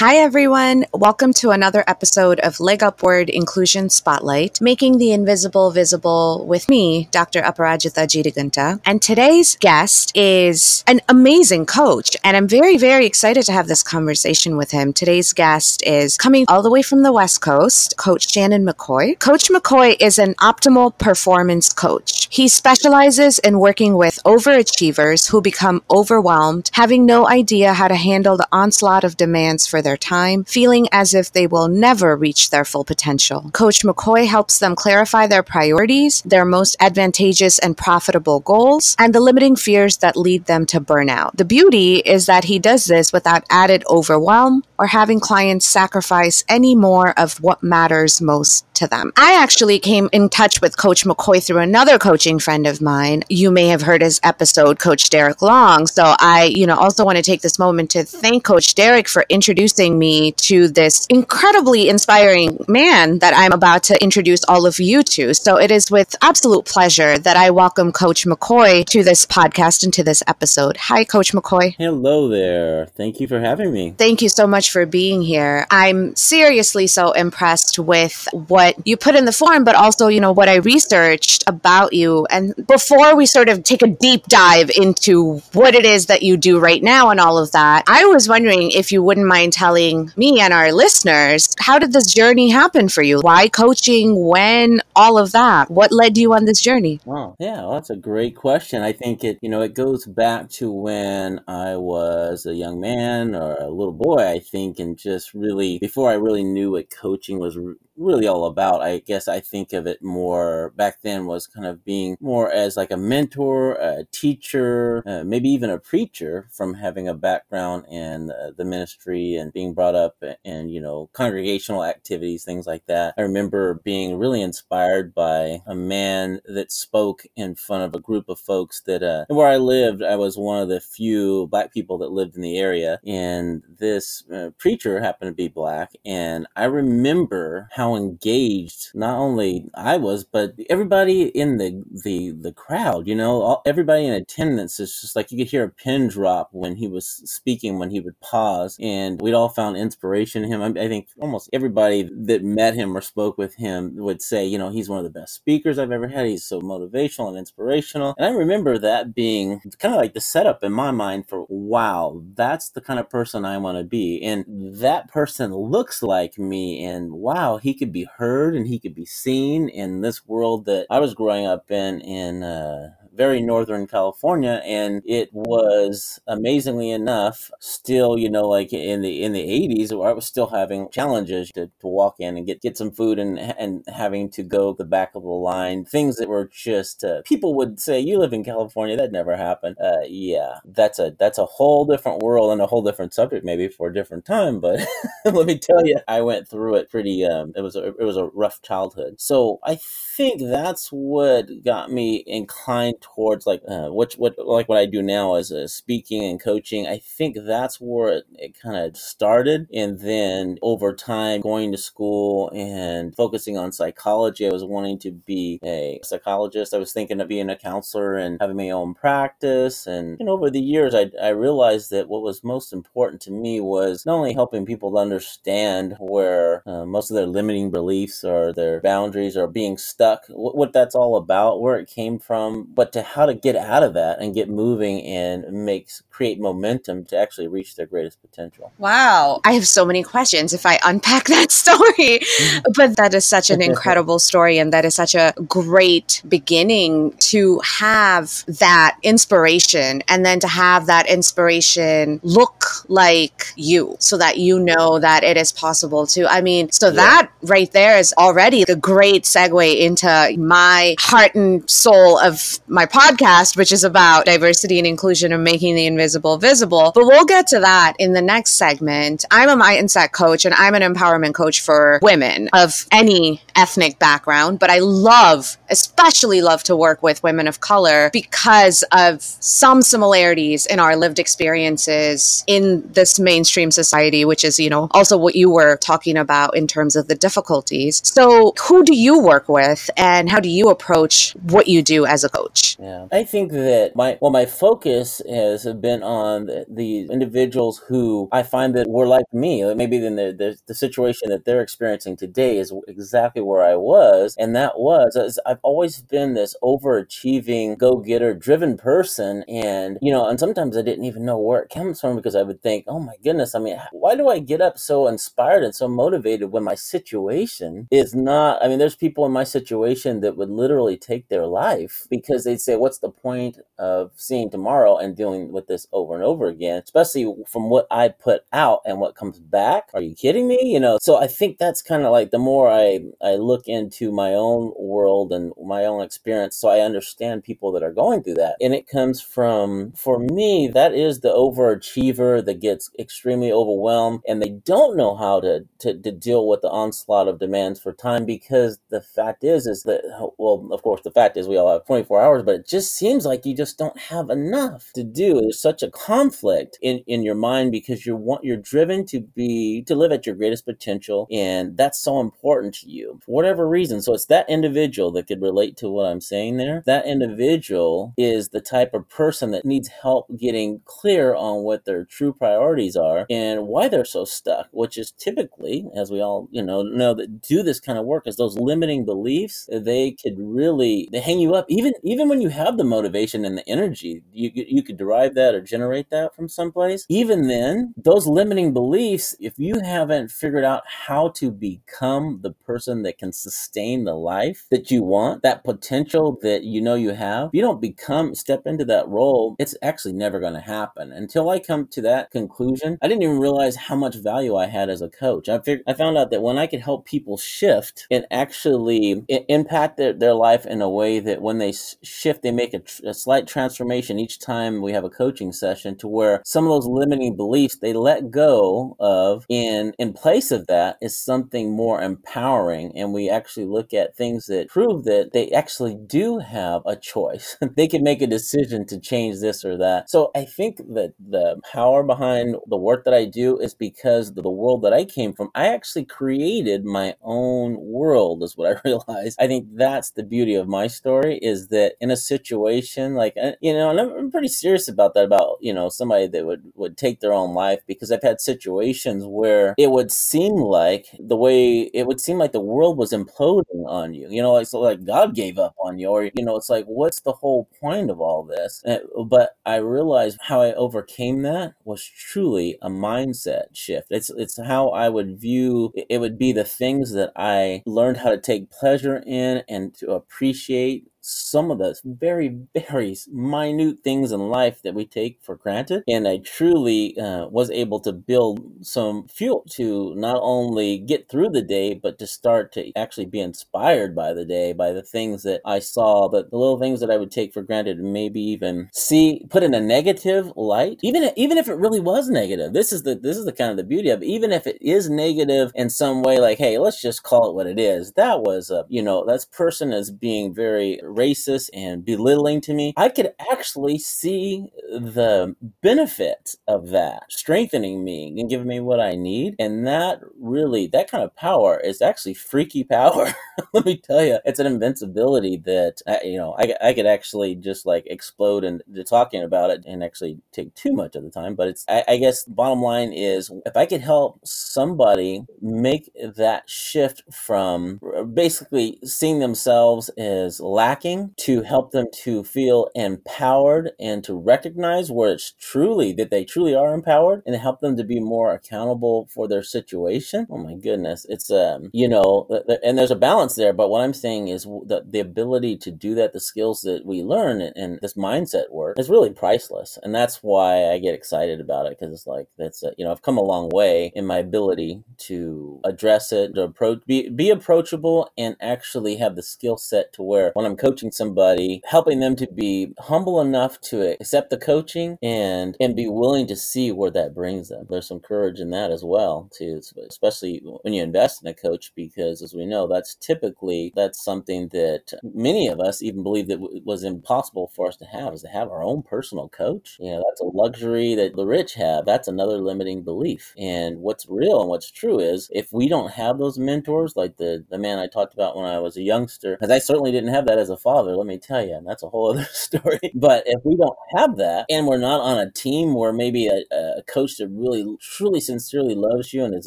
Hi, everyone. Welcome to another episode of Leg Upward Inclusion Spotlight, making the invisible visible with me, Dr. Aparajita Jeedigunta. And today's guest is an amazing coach, and I'm very, very excited to have this conversation with him. Today's guest is coming all the way from the West Coast, Coach Shannon McCoy. Coach McCoy is an optimal performance coach. He specializes in working with overachievers who become overwhelmed, having no idea how to handle the onslaught of demands for their time, feeling as if they will never reach their full potential. Coach McCoy helps them clarify their priorities, their most advantageous and profitable goals, and the limiting fears that lead them to burnout. The beauty is that he does this without added overwhelm or having clients sacrifice any more of what matters most to them. I actually came in touch with Coach McCoy through another coaching friend of mine. You may have heard his episode, Coach Derek Long. So I, you know, also want to take this moment to thank Coach Derek for introducing me to this incredibly inspiring man that I'm about to introduce all of you to. So it is with absolute pleasure that I welcome Coach McCoy to this podcast and to this episode. Hi, Coach McCoy. Hello there. Thank you for having me. Thank you so much for being here. I'm seriously so impressed with what what you put in the form, but also, you know, what I researched about you. And before we sort of take a deep dive into what it is that you do right now and all of that, I was wondering if you wouldn't mind telling me and our listeners, how did this journey happen for you? Why coaching? When? All of that. What led you on this journey? Oh, yeah, well, that's a great question. I think it, you know, it goes back to when I was a young man or a little boy, I think, and just really before I really knew what coaching was really all about. I guess I think of it more back then was kind of being more as like a mentor, a teacher, uh, maybe even a preacher from having a background in uh, the ministry and being brought up in, you know, congregational activities, things like that. I remember being really inspired by a man that spoke in front of a group of folks that, uh, where I lived, I was one of the few black people that lived in the area. And this uh, preacher happened to be black. And I remember how how engaged not only I was, but everybody in the the the crowd. You know, all, everybody in attendance is just like you could hear a pin drop when he was speaking, when he would pause, and we'd all found inspiration in him. I, I think almost everybody that met him or spoke with him would say, you know, he's one of the best speakers I've ever had. He's so motivational and inspirational. And I remember that being kind of like the setup in my mind for wow, that's the kind of person I want to be, and that person looks like me, and wow, he could be heard and he could be seen in this world that I was growing up in in uh, very northern California, and it was amazingly enough still, you know, like in the in the eighties, I was still having challenges to, to walk in and get get some food and and having to go the back of the line, things that were just uh, people would say, "You live in California, that never happened." Uh, yeah, that's a that's a whole different world and a whole different subject, maybe for a different time. But let me tell you, I went through it pretty. Um, it was a, it was a rough childhood, so I think that's what got me inclined towards like uh, what what like what I do now as a speaking and coaching. I think that's where it, it kind of started, and then over time, going to school and focusing on psychology, I was wanting to be a psychologist. I was thinking of being a counselor and having my own practice. And know, over the years, I I realized that what was most important to me was not only helping people to understand where uh, most of their limiting beliefs or their boundaries are being stuck, what, what that's all about, where it came from, but to how to get out of that and get moving and makes create momentum to actually reach their greatest potential. Wow. I have so many questions if I unpack that story. Mm-hmm. but that is such an incredible story and that is such a great beginning to have that inspiration and then to have that inspiration look like you so that you know that it is possible to. I mean, so yeah. that right there is already a great segue into my heart and soul of my podcast, which is about diversity and inclusion and making the invisible visible. But we'll get to that in the next segment. I'm a mindset coach and I'm an empowerment coach for women of any ethnic background, but I love, especially love to work with women of color because of some similarities in our lived experiences in this mainstream society, which is, you know, also what you were talking about in terms of the difficulties. So, who do you work with and how do you approach what you do as a coach? Yeah. I think that my well my focus has been on the, the individuals who I find that were like me. Maybe in the, the the situation that they're experiencing today is exactly where I was, and that was I've always been this overachieving, go getter, driven person, and you know, and sometimes I didn't even know where it comes from because I would think, oh my goodness, I mean, why do I get up so inspired and so motivated when my situation is not? I mean, there's people in my situation that would literally take their life because they'd say, what's the point of seeing tomorrow and dealing with this over and over again, especially from what I put out and what comes back? Are you kidding me? You know, so I think that's kind of like the more I, I look into my own world and my own experience, so I understand people that are going through that. And it comes from, for me, that is the overachiever that gets extremely overwhelmed and they don't know how to, to, to deal with the onslaught of demands for time because the fact is, is that, well, of course, the fact is we all have 24 hours, but it just seems like you just don't have enough to do. There's such a conflict in, in your mind because you're, want, you're driven to be, to live at your greatest potential. And that's so important to you for whatever reason. So it's that individual that could relate to what I'm saying there. That individual is the type of person that needs help getting clear on what their true priorities are and why they're so stuck, which is typically, as we all, you know, know that do this kind of work, is those limiting beliefs, they could really, they hang you up. Even, even when you have the motivation and the energy, you, you could derive that or generate that from someplace. Even then, those limiting beliefs, if you haven't figured out how to become the person that can sustain the life that you want, that potential that you know you have, you don't become, step into that role, it's actually never going to happen. Until I come to that conclusion, I didn't even realize how much value I had as a coach. I, figured, I found out that when I could help people shift and actually impact their, their life in a way that when they shift, they make a, a slight transformation each time we have a coaching session to where some of those limiting beliefs they let go of in in place of that is something more empowering and we actually look at things that prove that they actually do have a choice. They can make a decision to change this or that. So i think that the power behind the work that i do is because the world that i came from. I actually created my own world is what i realized. I think that's the beauty of my story is that in a situation like uh, you know and i'm pretty serious about that about you know somebody that would would take their own life because i've had situations where it would seem like the way it would seem like the world was imploding on you you know like so like god gave up on you or you know it's like what's the whole point of all this? And, but i realized how i overcame that was truly a mindset shift. It's it's how i would view it would be the things that i learned how to take pleasure in and to appreciate some of the very, very minute things in life that we take for granted. And I truly uh, was able to build some fuel to not only get through the day, but to start to actually be inspired by the day, by the things that I saw, the, the little things that I would take for granted, and maybe even see put in a negative light. Even even if it really was negative, this is the this is the kind of the beauty of it. Even if it is negative in some way, like hey, let's just call it what it is. That was a you know that person is being very racist and belittling to me, I could actually see the benefit of that strengthening me and giving me what I need. And that really, that kind of power is actually freaky power. Let me tell you, it's an invincibility that, I, you know, I, I could actually just like explode and talking about it and actually take too much of the time. But it's, I, I guess, bottom line is if I could help somebody make that shift from uh, basically seeing themselves as lacking lacking to help them to feel empowered and to recognize where it's truly that they truly are empowered and help them to be more accountable for their situation. Oh my goodness. It's, um, you know, and there's a balance there. But what I'm saying is the, the ability to do that, the skills that we learn and this mindset work is really priceless. And that's why I get excited about it because it's like, that's, a, you know, I've come a long way in my ability to address it, to approach, be, be approachable and actually have the skill set to where when I'm coaching, coaching somebody, helping them to be humble enough to accept the coaching and and be willing to see where that brings them. There's some courage in that as well, too, especially when you invest in a coach, because as we know, that's typically that's something that many of us even believe that was impossible for us to have, is to have our own personal coach. You know, that's a luxury that the rich have. That's another limiting belief. And what's real and what's true is if we don't have those mentors, like the the man I talked about when I was a youngster, because I certainly didn't have that as a father, let me tell you, and that's a whole other story. But if we don't have that, and we're not on a team where maybe a, a coach that really, truly, sincerely loves you and is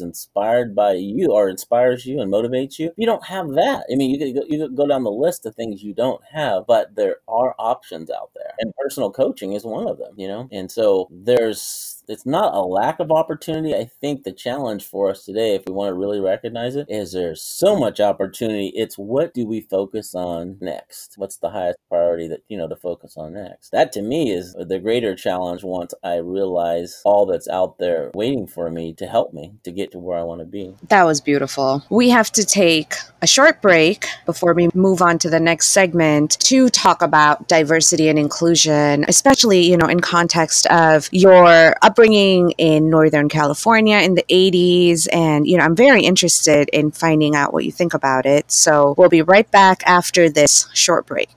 inspired by you, or inspires you and motivates you, you don't have that. I mean, you could go, you could go down the list of things you don't have, but there are options out there, and personal coaching is one of them. You know, and so there's it's not a lack of opportunity. I think the challenge for us today, if we want to really recognize it, is there's so much opportunity. It's what do we focus on next? What's the highest priority that you know to focus on next? That to me is the greater challenge once I realize all that's out there waiting for me to help me to get to where I want to be. That was beautiful. We have to take a short break before we move on to the next segment to talk about diversity and inclusion, especially, you know, in context of your upbringing in Northern California in the 80s. And, you know, I'm very interested in finding out what you think about it. So we'll be right back after this short break.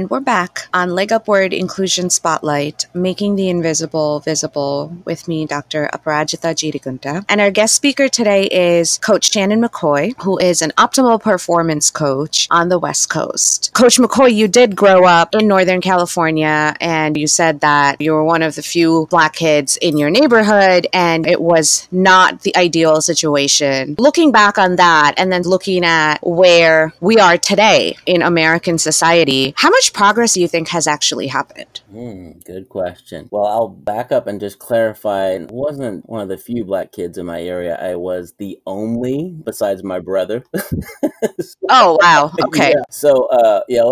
And we're back on Leg Upward Inclusion Spotlight, Making the Invisible Visible with me, Dr. Aparajita Jeedigunta. And our guest speaker today is Coach Shannon McCoy, who is an optimal performance coach on the West Coast. Coach McCoy, you did grow up in Northern California, and you said that you were one of the few black kids in your neighborhood, and it was not the ideal situation. Looking back on that, and then looking at where we are today in American society, how much much progress do you think has actually happened? Mm, good question. Well, I'll back up and just clarify. I wasn't one of the few black kids in my area. I was the only, besides my brother. oh wow! Okay. Yeah. So, uh, yeah,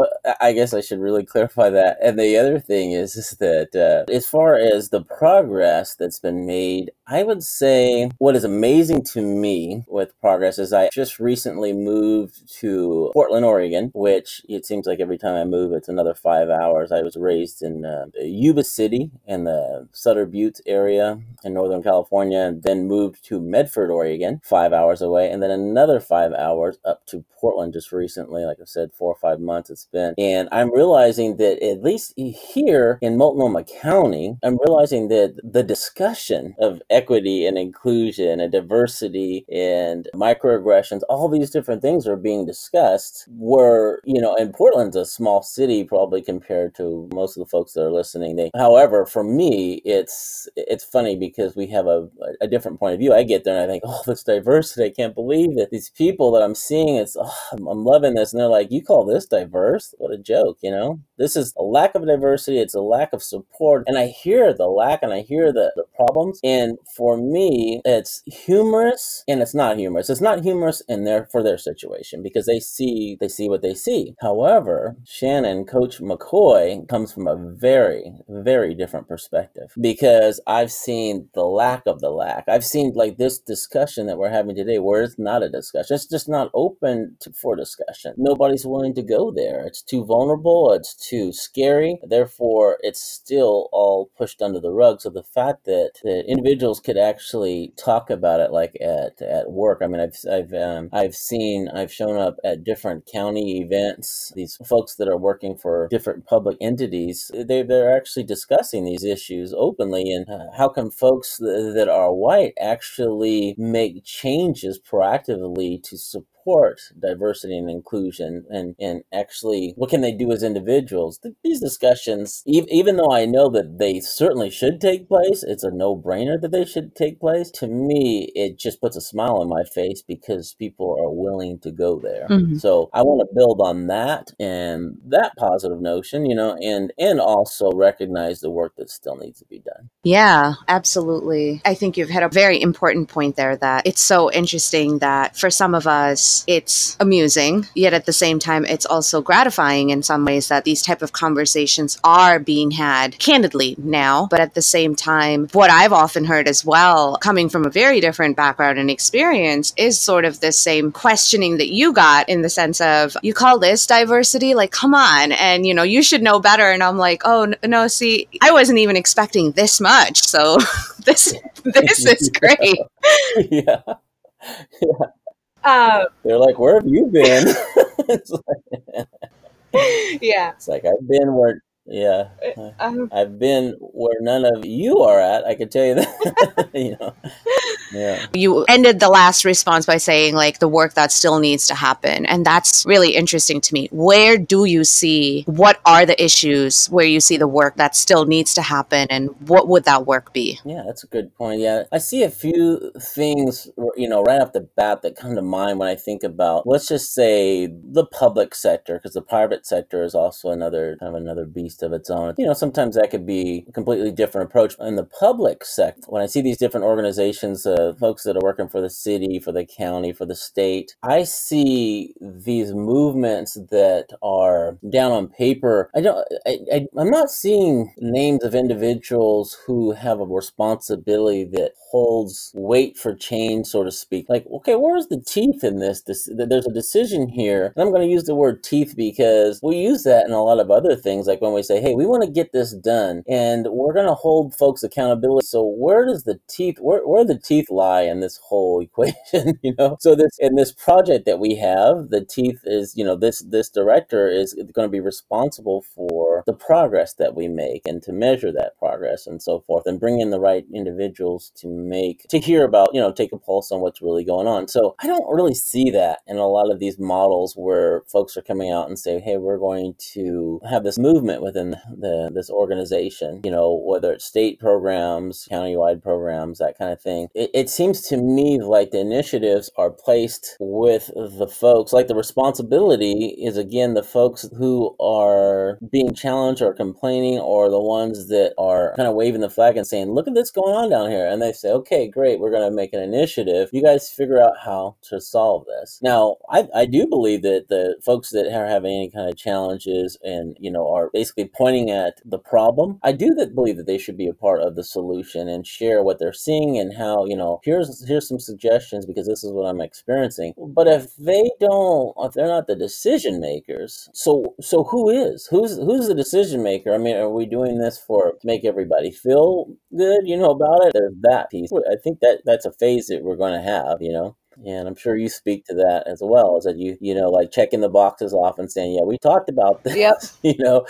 I guess I should really clarify that. And the other thing is, is that uh, as far as the progress that's been made, I would say what is amazing to me with progress is I just recently moved to Portland, Oregon, which it seems like every time I move, it's another five hours. I was raised in uh, Yuba City in the Sutter Buttes area in Northern California, and then moved to Medford, Oregon, five hours away, and then another five hours up to Portland just recently. Like I said, four or five months it's been. And I'm realizing that at least here in Multnomah County, I'm realizing that the discussion of equity and inclusion and diversity and microaggressions, all these different things are being discussed. Where, you know, and Portland's a small city probably compared to most of the folks that are listening. They, however, for me, it's it's funny because we have a, a different point of view. I get there and I think, oh, this diversity. I can't believe that these people that I'm seeing, it's oh, I'm loving this. And they're like, you call this diverse? What a joke, you know? This is a lack of diversity. It's a lack of support. And I hear the lack and I hear the, the problems. And for me, it's humorous and it's not humorous. It's not humorous in their for their situation because they see they see what they see. However, Shannon, Coach McCoy, comes from a very, very different perspective because I've seen the lack of the lack. I've seen like this discussion that we're having today where it's not a discussion. It's just not open to, for discussion. Nobody's willing to go there. It's too vulnerable. It's too scary. Therefore, it's still all pushed under the rug. So the fact that, that individuals could actually talk about it, like at, at work. I mean, I've I've um, I've seen I've shown up at different county events. These folks that are working for different public entities, they they're actually discussing these issues openly. And uh, how come folks th- that are white actually make changes proactively to support support diversity and inclusion and, and actually what can they do as individuals? These discussions even though i know that they certainly should take place it's a no-brainer that they should take place to me it just puts a smile on my face because people are willing to go there. Mm-hmm. so i want to build on that and that positive notion you know and and also recognize the work that still needs to be done. Yeah absolutely. I think you've had a very important point there that it's so interesting that for some of us it's amusing, yet at the same time, it's also gratifying in some ways that these type of conversations are being had candidly now. But at the same time, what I've often heard as well, coming from a very different background and experience, is sort of the same questioning that you got in the sense of, you call this diversity? Like, come on. And, you know, you should know better. And I'm like, oh, no, see, I wasn't even expecting this much. So this, this is great. yeah. Yeah. Um, They're like, where have you been? like, yeah. It's like I've been where Yeah, um, I've been where none of you are at. I can tell you that. you know, yeah. You ended the last response by saying like the work that still needs to happen, and that's really interesting to me. Where do you see what are the issues where you see the work that still needs to happen, and what would that work be? Yeah, that's a good point. Yeah, I see a few things, you know, right off the bat that come to mind when I think about, let's just say, the public sector, because the private sector is also another kind of another beast of its own. You know, sometimes that could be a completely different approach. In the public sector, when I see these different organizations, uh, folks that are working for the city, for the county, for the state, I see these movements that are down on paper. I don't. I, I, I'm not seeing names of individuals who have a responsibility that holds weight for change, so to speak. Like, okay, where's the teeth in this? this there's a decision here, and I'm going to use the word teeth because we use that in a lot of other things. Like when we say, "Hey, we want to get this done," and we're going to hold folks accountability. So, where does the teeth? Where where the teeth lie in this whole equation? you know, so this in this project that we have, the teeth is you know this this director is going to be responsible for the progress that we make and to measure that progress and so forth, and bring in the right individuals to make to hear about you know take a pulse on what's really going on so i don't really see that in a lot of these models where folks are coming out and say hey we're going to have this movement within the this organization you know whether it's state programs countywide programs that kind of thing it, it seems to me like the initiatives are placed with the folks like the responsibility is again the folks who are being challenged or complaining or the ones that are kind of waving the flag and saying look at this going on down here and they say okay, great, we're going to make an initiative. You guys figure out how to solve this. Now, I, I do believe that the folks that are having any kind of challenges and, you know, are basically pointing at the problem, I do that believe that they should be a part of the solution and share what they're seeing and how, you know, here's, here's some suggestions because this is what I'm experiencing. But if they don't, if they're not the decision makers, so, so who is? Who's, who's the decision maker? I mean, are we doing this for make everybody feel good, you know, about it? There's that piece. I think that that's a phase that we're going to have, you know. And I'm sure you speak to that as well, is that you, you know, like checking the boxes off and saying, yeah, we talked about this, yep. you know.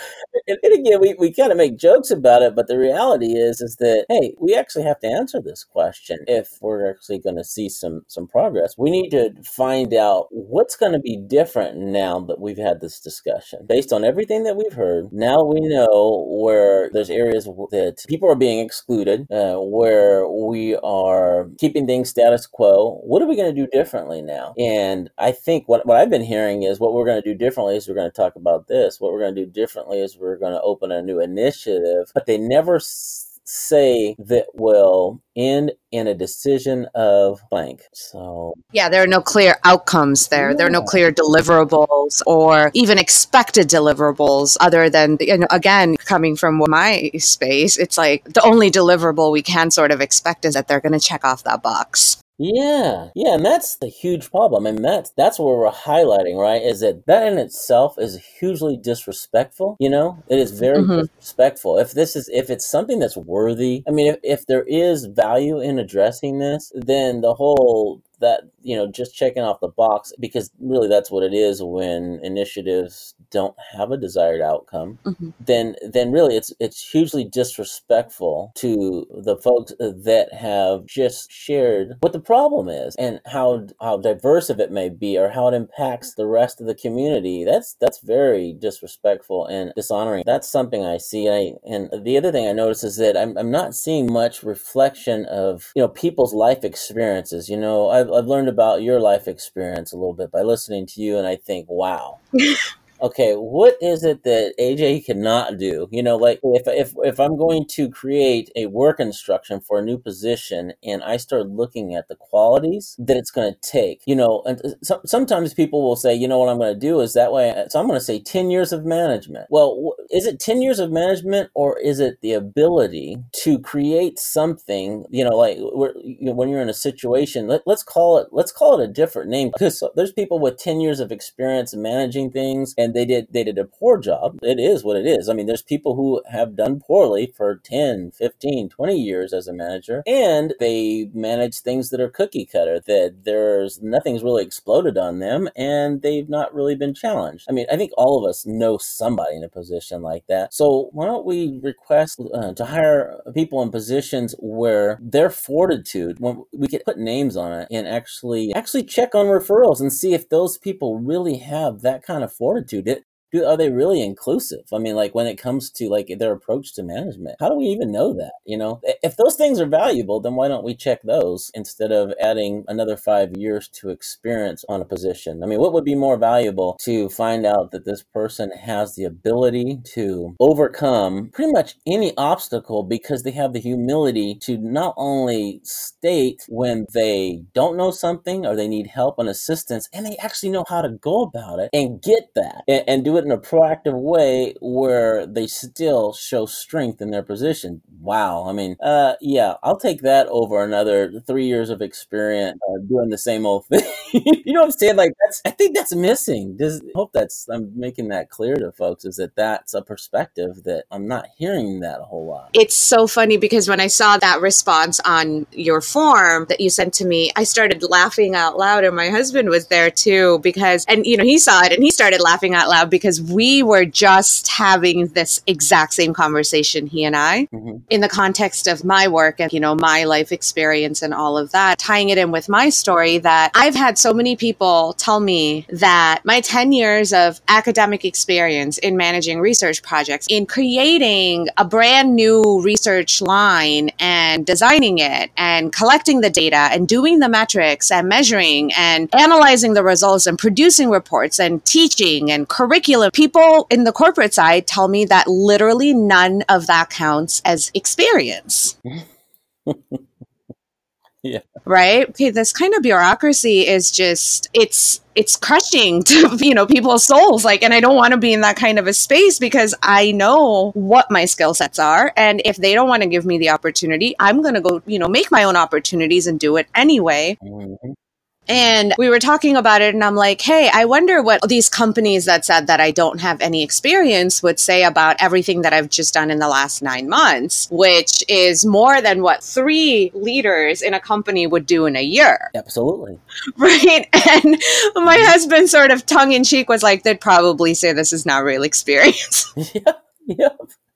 And, and again, we, we kind of make jokes about it, but the reality is, is that, hey, we actually have to answer this question if we're actually going to see some, some progress. We need to find out what's going to be different now that we've had this discussion. Based on everything that we've heard, now we know where there's areas that people are being excluded, uh, where we are keeping things status quo. What are we going to do differently now? And I think what, what I've been hearing is what we're going to do differently is we're going to talk about this. What we're going to do differently is we're going to open a new initiative, but they never s- say that will end in a decision of blank. So, yeah, there are no clear outcomes there. Yeah. There are no clear deliverables or even expected deliverables other than, you know, again, coming from my space, it's like the only deliverable we can sort of expect is that they're going to check off that box. Yeah, yeah, and that's the huge problem, and that's that's what we're highlighting, right? Is that that in itself is hugely disrespectful. You know, it is very mm-hmm. disrespectful. If this is if it's something that's worthy, I mean, if, if there is value in addressing this, then the whole that you know just checking off the box because really that's what it is when initiatives don't have a desired outcome mm-hmm. then then really it's it's hugely disrespectful to the folks that have just shared what the problem is and how how diverse of it may be or how it impacts the rest of the community. That's that's very disrespectful and dishonoring. That's something i see. And, I, and the other thing i notice is that I'm, I'm not seeing much reflection of you know people's life experiences. You know i've, I've learned about your life experience a little bit by listening to you, and I think, wow, okay, what is it that AJ cannot do? You know, like if if if I'm going to create a work instruction for a new position and I start looking at the qualities that it's going to take, you know, and uh, so, sometimes people will say, you know, what I'm going to do is that way. So I'm going to say 10 years of management. Well, is it 10 years of management or is it the ability to create something, you know, like you know, when you're in a situation, let, let's call it, let's call it a different name because there's people with 10 years of experience managing things and and they did they did a poor job. It is what it is. I mean, there's people who have done poorly for 10, 15, 20 years as a manager, and they manage things that are cookie cutter, that there's nothing's really exploded on them, and they've not really been challenged. I mean, I think all of us know somebody in a position like that. So why don't we request uh, to hire people in positions where their fortitude, when we could put names on it, and actually actually check on referrals and see if those people really have that kind of fortitude. It, do are they really inclusive? I mean like when it comes to like their approach to management how do we even know that you know? If those things are valuable then why don't we check those instead of adding another five years to experience on a position? I mean what would be more valuable to find out that this person has the ability to overcome pretty much any obstacle because they have the humility to not only state when they don't know something or they need help and assistance and they actually know how to go about it and get that and, and do it in a proactive way where they still show strength in their position. Wow. I mean, uh, yeah, I'll take that over another three years of experience uh, doing the same old thing. you know what I'm saying? Like that's, I think that's missing. I hope that's, I'm making that clear to folks is that that's a perspective that I'm not hearing that a whole lot. It's so funny because when I saw that response on your form that you sent to me, I started laughing out loud and my husband was there too because, and you know, he saw it and he started laughing out loud because because we were just having this exact same conversation, he and I, mm-hmm. in the context of my work and, you know, my life experience and all of that, tying it in with my story that I've had so many people tell me that my 10 years of academic experience in managing research projects, in creating a brand new research line and designing it and collecting the data and doing the metrics and measuring and analyzing the results and producing reports and teaching and curriculum people in the corporate side tell me that literally none of that counts as experience. yeah. Right? Okay, this kind of bureaucracy is just it's it's crushing to you know people's souls like and i don't want to be in that kind of a space because i know what my skill sets are and if they don't want to give me the opportunity i'm going to go you know make my own opportunities and do it anyway mm-hmm. And we were talking about it, and I'm like, hey, I wonder what these companies that said that I don't have any experience would say about everything that I've just done in the last nine months, which is more than what three leaders in a company would do in a year. Absolutely. Right. And my husband, sort of tongue in cheek, was like, they'd probably say this is not real experience. yeah. Yeah.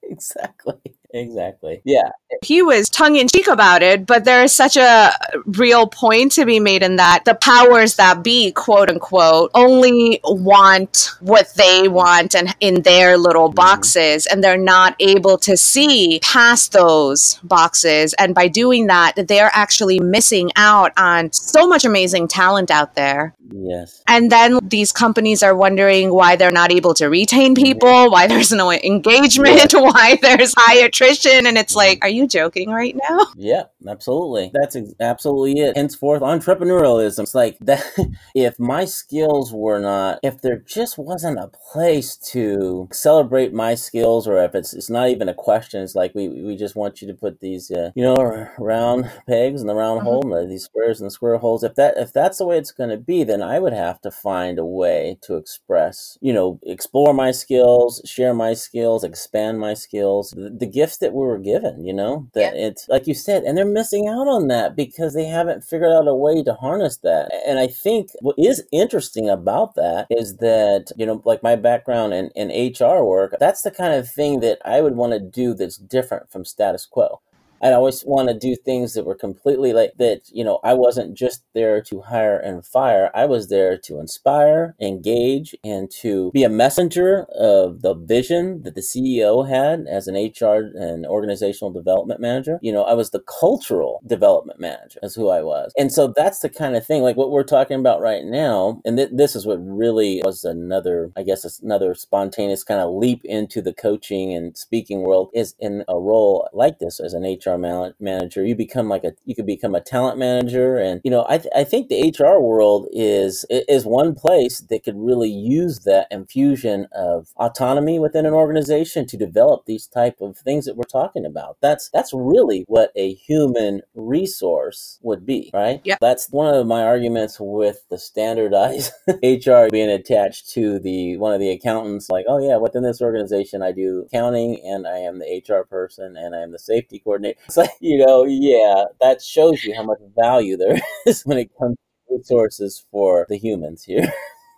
Exactly. Exactly. Yeah. He was tongue in cheek about it, but there is such a real point to be made in that the powers that be, quote unquote, only want what they want and in their little mm-hmm. boxes, and they're not able to see past those boxes. And by doing that, they're actually missing out on so much amazing talent out there. Yes. And then these companies are wondering why they're not able to retain people, why there's no engagement, why there's high attrition. And it's like, are you joking right now? Yeah, absolutely. That's ex- absolutely it. Henceforth, entrepreneurialism. It's like that. if my skills were not, if there just wasn't a place to celebrate my skills, or if it's it's not even a question, it's like we we just want you to put these, uh, you know, round pegs in the round mm-hmm. hole, these squares in the square holes. If that if that's the way it's going to be, then I would have to find a way to express, you know, explore my skills, share my skills, expand my skills, the, the gifts that we were given, you know, that yeah. it's like you said, and they're missing out on that because they haven't figured out a way to harness that. And I think what is interesting about that is that, you know, like my background in, in HR work, that's the kind of thing that I would want to do that's different from status quo. I'd always want to do things that were completely like that. You know, I wasn't just there to hire and fire. I was there to inspire, engage, and to be a messenger of the vision that the CEO had as an HR and organizational development manager. You know, I was the cultural development manager, is who I was. And so that's the kind of thing, like what we're talking about right now. And th- this is what really was another, I guess, it's another spontaneous kind of leap into the coaching and speaking world is in a role like this as an HR HR man- manager. You become like a you could become a talent manager, and you know I th- I think the HR world is is one place that could really use that infusion of autonomy within an organization to develop these type of things that we're talking about. That's that's really what a human resource would be, right? Yeah. That's one of my arguments with the standardized HR being attached to the one of the accountants. Like, oh yeah, within this organization, I do accounting and I am the HR person and I am the safety coordinator. It's like you know, yeah, that shows you how much value there is when it comes to resources for the humans here.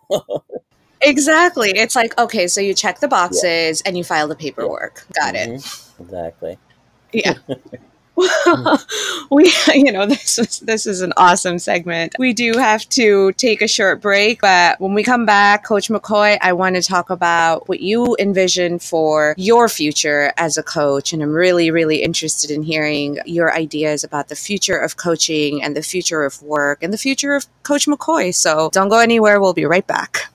Exactly. It's like, okay, so you check the boxes and you file the paperwork. Got it. Mhm. Exactly. Yeah. Mm. we you know this is this is an awesome segment. We do have to take a short break but when we come back coach mccoy i want to talk about what you envision for your future as a coach. And i'm really really interested in hearing your ideas about the future of coaching and the future of work and the future of coach mccoy. So don't go anywhere. We'll be right back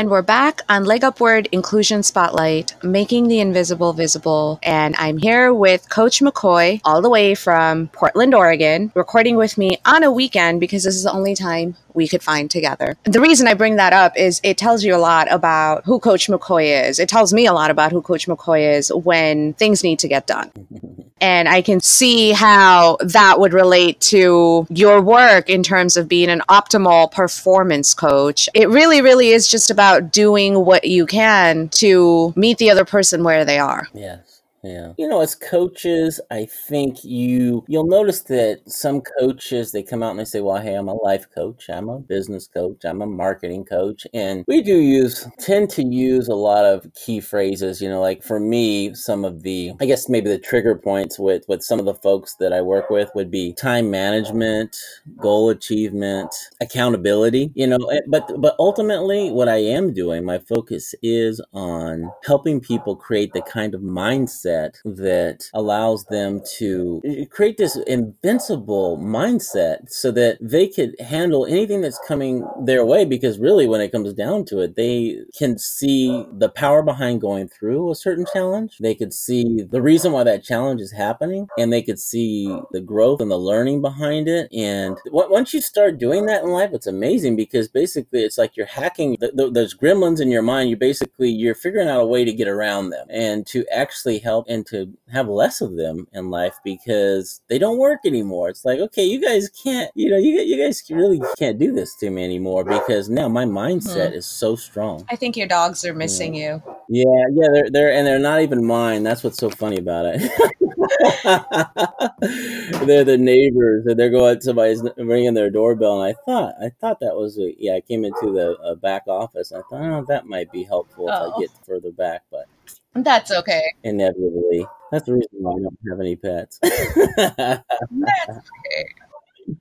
And we're back on Leg Upward Inclusion Spotlight, making the invisible visible. And I'm here with Coach McCoy, all the way from Portland, Oregon, recording with me on a weekend because this is the only time we could find together. The reason I bring that up is it tells you a lot about who Coach McCoy is. It tells me a lot about who Coach McCoy is when things need to get done. And I can see how that would relate to your work in terms of being an optimal performance coach. It really, really is just about doing what you can to meet the other person where they are. Yes. Yeah. You know, as coaches, I think you you'll notice that some coaches they come out and they say, "Well, hey, I'm a life coach, I'm a business coach, I'm a marketing coach." And we do use tend to use a lot of key phrases, you know, like for me, some of the I guess maybe the trigger points with with some of the folks that I work with would be time management, goal achievement, accountability, you know, but but ultimately what I am doing, my focus is on helping people create the kind of mindset that allows them to create this invincible mindset so that they could handle anything that's coming their way because really when it comes down to it they can see the power behind going through a certain challenge. They could see the reason why that challenge is happening and they could see the growth and the learning behind it. And once you start doing that in life it's amazing because basically it's like you're hacking those gremlins in your mind. You basically you're figuring out a way to get around them and to actually help and to have less of them in life because they don't work anymore. It's like, okay, you guys can't, you know, you, you guys really can't do this to me anymore because now my mindset hmm. is so strong. I think your dogs are missing yeah. you. Yeah, yeah, they're they're and they're not even mine. That's what's so funny about it. they're the neighbors, and they're going. Somebody's ringing their doorbell, and I thought, I thought that was a, yeah. I came into the uh, back office. I thought, oh, that might be helpful oh. if I get further back, but that's okay. Inevitably. That's the reason why I don't have any pets. That's okay.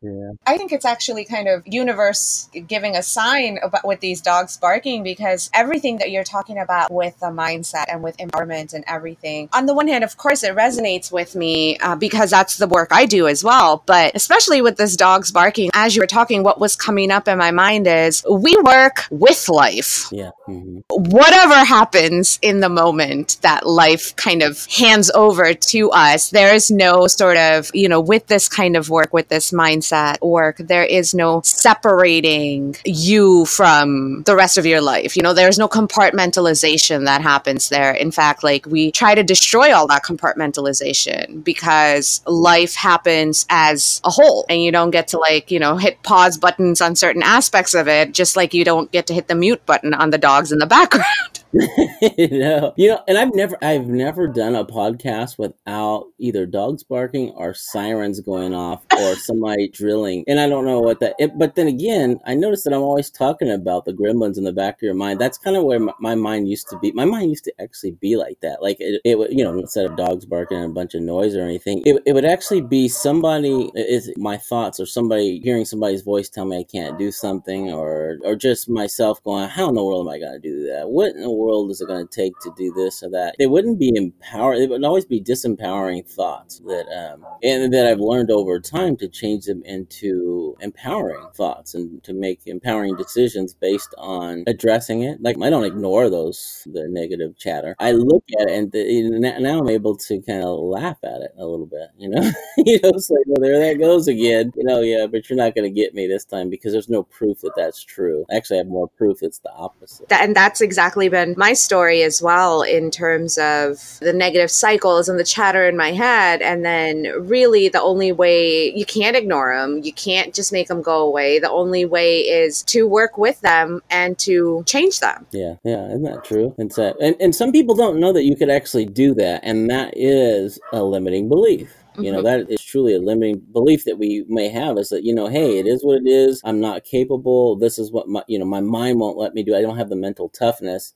Yeah. I think it's actually kind of universe giving a sign about with these dogs barking because everything that you're talking about with the mindset and with empowerment and everything. On the one hand, of course, it resonates with me uh, because that's the work I do as well. But especially with this dog's barking, as you were talking, what was coming up in my mind is we work with life. Yeah. Mm-hmm. Whatever happens in the moment that life kind of hands over to us, there is no sort of, you know, with this kind of work, with this mindset mindset work, there is no separating you from the rest of your life. You know, there's no compartmentalization that happens there. In fact, like we try to destroy all that compartmentalization because life happens as a whole and you don't get to like, you know, hit pause buttons on certain aspects of it, just like you don't get to hit the mute button on the dogs in the background. you know, you know, and I've never, I've never done a podcast without either dogs barking or sirens going off or somebody drilling. And I don't know what that. It, but then again, I noticed that I'm always talking about the gremlins in the back of your mind. That's kind of where my, my mind used to be. My mind used to actually be like that. Like it, it would, you know, instead of dogs barking and a bunch of noise or anything, it, it would actually be somebody. Is my thoughts or somebody hearing somebody's voice tell me I can't do something, or or just myself going, how in the world am I going to do that? What in the world is it going to take to do this or that? They wouldn't be empowered. It would always be disempowering thoughts that, um, and that I've learned over time to change them into empowering thoughts and to make empowering decisions based on addressing it. Like I don't ignore those the negative chatter. I look at it and the, now I'm able to kind of laugh at it a little bit. You know, you know, it's like well, there that goes again. You know, yeah, but you're not going to get me this time because there's no proof that that's true. Actually, I have more proof it's the opposite. And that's exactly been my story as well in terms of the negative cycles and the chatter in my head. And then really the only way you can't ignore them, you can't just make them go away. The only way is to work with them and to change them. Yeah, yeah, isn't that true? It's that, and, and some people don't know that you could actually do that. And that is a limiting belief. You know, mm-hmm. that is truly a limiting belief that we may have is that, you know, hey, it is what it is. I'm not capable. This is what my, you know, my mind won't let me do. I don't have the mental toughness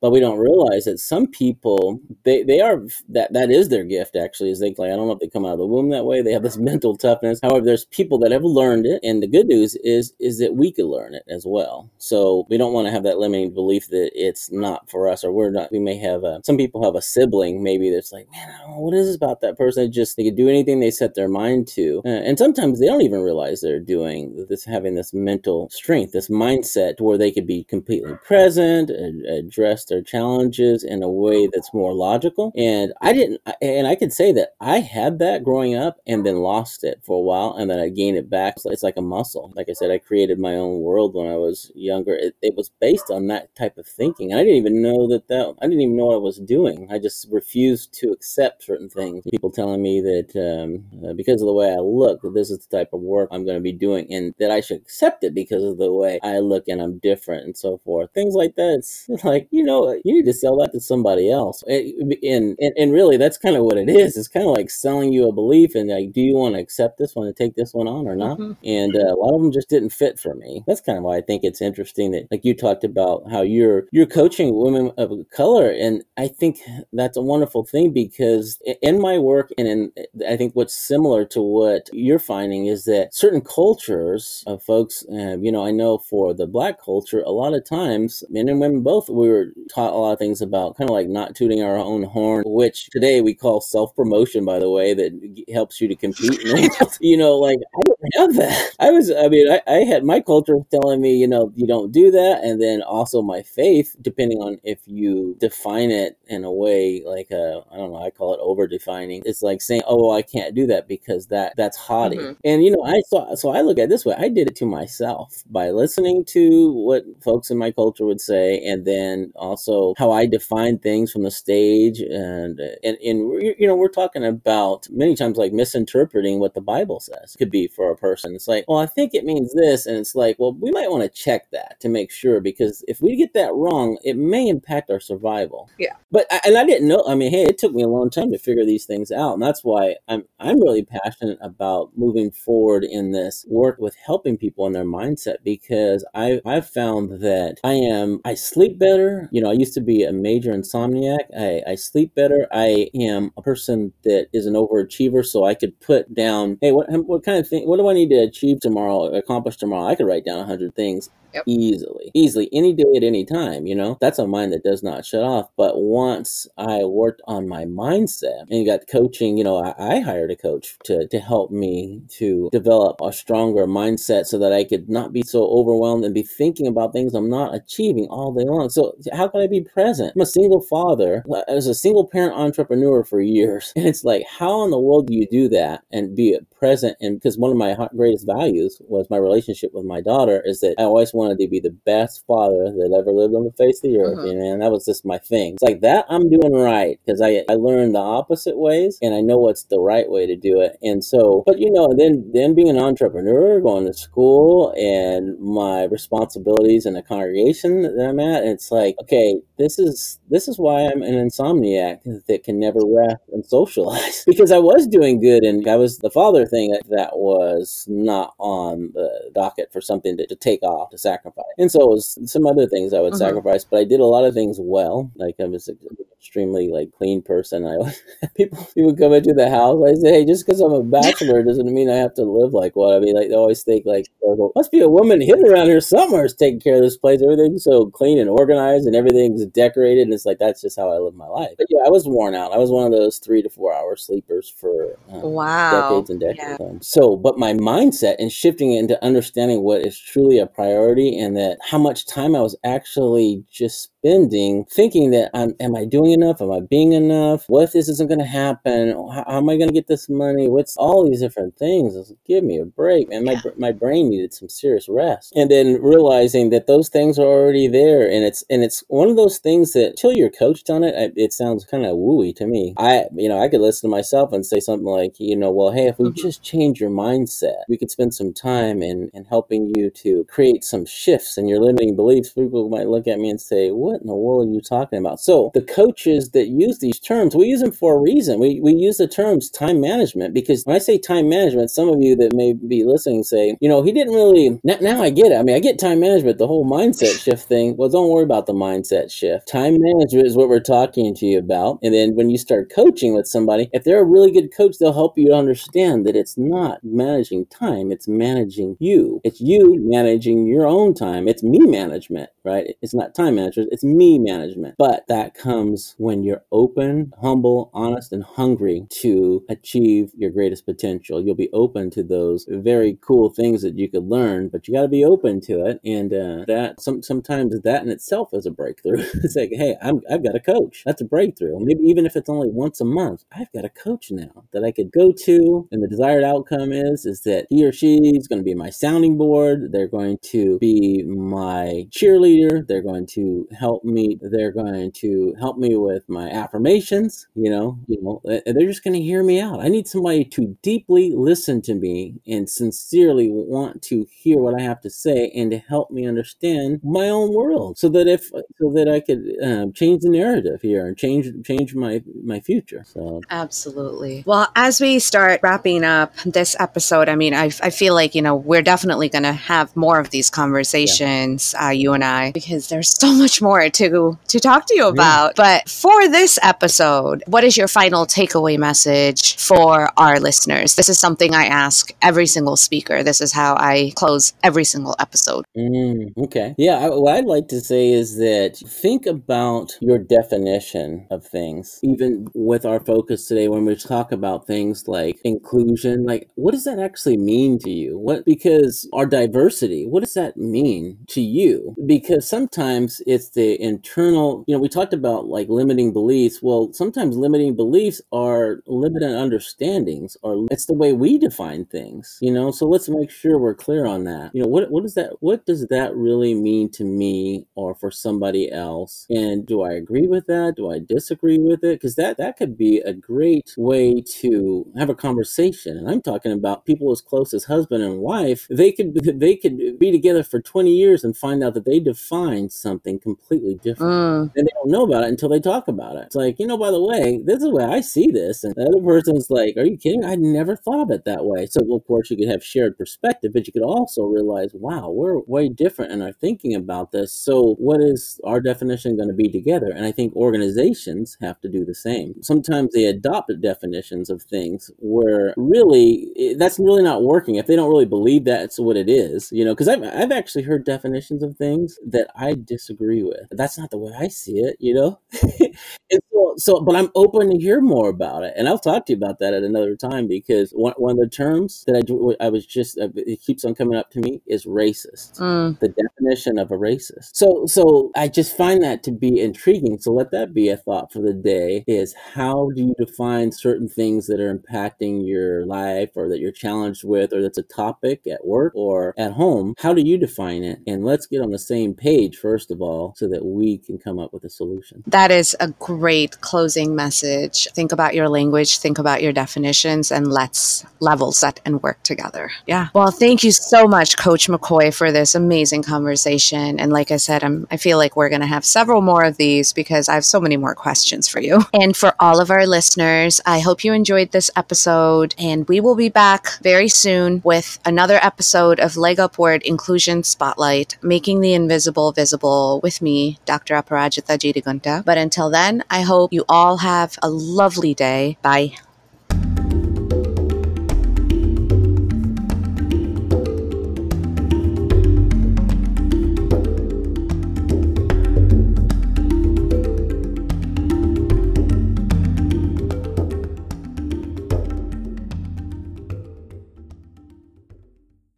but we don't realize that some people they, they are that that is their gift actually is they like i don't know if they come out of the womb that way. They have this mental toughness. However there's people that have learned it and the good news is is that we can learn it as well. So we don't want to have that limiting belief that it's not for us or we're not we may have a, some people have a sibling maybe that's like man what is this about that person? They just they can do anything they set their mind to. Uh, and sometimes they don't even realize they're doing this having this mental strength this mindset to where they could be completely present and address their challenges in a way that's more logical. And I didn't, and I could say that I had that growing up and then lost it for a while and then I gained it back. So it's like a muscle. Like I said, I created my own world when I was younger. It, it was based on that type of thinking. I didn't even know that that, I didn't even know what I was doing. I just refused to accept certain things. People telling me that um, uh, because of the way I look, that this is the type of work I'm going to be doing and that I should accept it because of the way I look and I'm different and so forth. Things like that. It's like, you know, you need to sell that to somebody else. And, and, and really, that's kind of what it is. It's kind of like selling you a belief and like, do you want to accept this one and take this one on or not? Mm-hmm. And uh, a lot of them just didn't fit for me. That's kind of why I think it's interesting that, like you talked about how you're you're coaching women of color, and I think that's a wonderful thing because in my work and in I think what's similar to what you're finding is that certain cultures of folks, uh, you know, I know for the black culture, a lot of times men and women both we were taught a lot of things about kind of like not tooting our own horn, which today we call self promotion, by the way, that helps you to compete. you know, like I don't have that. I was, I mean, I, I had my culture telling me, you know, you don't do that. And then also my faith, depending on if you define it in a way like, I don't know, I call it over defining. It's like saying, oh, well, I can't do that because that that's haughty. Mm-hmm. And, you know, I saw, so I look at this way. I did it to myself by listening to what folks in my culture would say and then also how I define things from the stage, and and and you know we're talking about many times like misinterpreting what the Bible says could be for a person. It's like, well, I think it means this, and it's like, well, we might want to check that to make sure because if we get that wrong, it may impact our survival. Yeah. But and I didn't know. I mean, hey, it took me a long time to figure these things out, and that's why I'm I'm really passionate about moving forward in this work with helping people in their mindset because I I've found that I am I sleep better. You know, I used to be a major insomniac. I, I sleep better. I am a person that is an overachiever, so I could put down, hey, what what kind of thing? What do I need to achieve tomorrow? Accomplish tomorrow? I could write down a hundred things Yep. Easily, easily, any day at any time. You know, that's a mind that does not shut off. But once I worked on my mindset and got coaching, you know, I, I hired a coach to, to help me to develop a stronger mindset so that I could not be so overwhelmed and be thinking about things I'm not achieving all day long. So, how can I be present? I'm a single father. I was a single parent entrepreneur for years. And it's like, how in the world do you do that and be present? And because one of my greatest values was my relationship with my daughter is that I always wanted to be the best father that ever lived on the face of the earth. Mm-hmm. And that was just my thing. It's like that I'm doing right because I, I learned the opposite ways and I know what's the right way to do it. And so, but you know, then, then being an entrepreneur, going to school and my responsibilities in the congregation that I'm at, it's like, okay, this is, this is why I'm an insomniac that can never rest and socialize because I was doing good and I was the father thing that, was not on the docket for something to, to take off, to sacrifice. And so it was some other things I would mm-hmm. sacrifice, but I did a lot of things well. Like I was an extremely like clean person. I people people come into the house. I say, hey, just because I'm a bachelor doesn't mean I have to live like what. I mean, like they always think like must be a woman hidden around here somewhere is taking care of this place. Everything's so clean and organized, and everything's decorated. And it's like that's just how I live my life. But yeah, I was worn out. I was one of those three to four hour sleepers for um, wow decades and decades. Yeah. So, but my mindset and shifting it into understanding what is truly a priority, and that how much time I was actually just spending thinking that I'm, am I doing enough? Am I being enough? What if this isn't going to happen? How, how, am I going to get this money? What's all these different things? Give me a break, and my my brain needed some serious rest. And then realizing that those things are already there, and it's and it's one of those things that until you're coached on it, it sounds kind of wooey to me. I you know I could listen to myself and say something like you know well hey if we mm-hmm. just change your mindset, we could spend some time in in helping you to create some shifts in your limiting beliefs. People might look at me and say what in the world are you talking about? So the coaches that use these terms, we use them for a reason. We we use the terms time management because when I say time management, some of you that may be listening say, you know, he didn't really. Now, now I get it. I mean, I get time management, the whole mindset shift thing. Well, don't worry about the mindset shift. Time management is what we're talking to you about. And then when you start coaching with somebody, if they're a really good coach, they'll help you understand that it's not managing time, it's managing you. It's you managing your own time. It's me management, right? It's not time management, it's me management. But that comes when you're open, humble, honest, and hungry to achieve your greatest potential. You'll be open to those very cool things that you could learn, but you got to be open to it. And uh, that some, sometimes that in itself is a breakthrough. it's like, hey, I'm, I've got a coach. That's a breakthrough. Maybe even if it's only once a month, I've got a coach now that I could go to, and the desired outcome is is that he or she is going to be my sounding board. They're going to be my cheerleader. They're going to help me. They're going to help me with my affirmations. You know, you know, they're just going to hear me out. I need somebody to deeply listen to me and sincerely want to hear what I have to say and to help me understand my own world, so that if so that I could um, change the narrative here and change change my my future. So absolutely. Well, as we start wrapping up this episode, I mean, I, I feel like you know we're definitely going to have more of these conversations, yeah. uh, you and I, because there's so much more to to talk to you about. Yeah. But for this episode, what is your final takeaway message for our listeners? This is something I ask every single speaker. This is how I close every single episode. Mm, okay. Yeah. I, what I'd like to say is that think about your definition of things, even with our focus today when we talk about things like inclusion. Like, what does that actually mean to you? What, because our diversity, what does that mean to you? Because sometimes it's the internal, you know, we talked about like limiting beliefs. Well, sometimes limiting beliefs are limited understandings, or it's the way we define things, you know. So let's make sure we're clear on that. You know, what what does that what does that really mean to me or for somebody else? And do I agree with that? Do I disagree with it? Because that that could be a great way to have a conversation. And I'm talking about people as close as husband and wife. They could they could be together for 20 years and find out that they define something completely different, mm. and they don't know about it until they talk about it. It's like you know, by the way, this is the way I see this, and the other person's like, "Are you kidding? I never thought of it that way." So of course you could have shared perspective, but you could also realize, "Wow, we're way different in our thinking about this." So what is our definition going to be together? And I think organizations have to do the same. Sometimes they adopt definitions of things where really that's really not working if they don't really believe that's what it is. You know, because I've I've actually heard definitions of things that I disagree with. That's not the way I see it. You know. and so, so, but I'm open to hear more about it, and I'll talk to you about that at another time because one, one of the terms that I I was just uh, it keeps on coming up to me is racist. Mm. The definition of a racist. So, so I just find that to be intriguing. So let that be a thought for the day: is how do you define certain things that are impacting your life, or that you're challenged with, or that's a topic at work or at home? How do you define it? And let's get on the same page first of all, so that we can come up with a solution. That is a great closing message. Think about your language, think about your definitions, and let's level set and work together. Yeah. Well, thank you so much, Coach McCoy, for this amazing conversation. And like I said, I'm, I feel like we're going to have several more of these because I have so many more questions for you. And for all of our listeners, I hope you enjoyed this episode. And we will be back very soon with another episode of Leg Up Toward Inclusion Spotlight, making the invisible Visible with me, Dr. Aparajita Jeedigunta. But until then, I hope you all have a lovely day. Bye.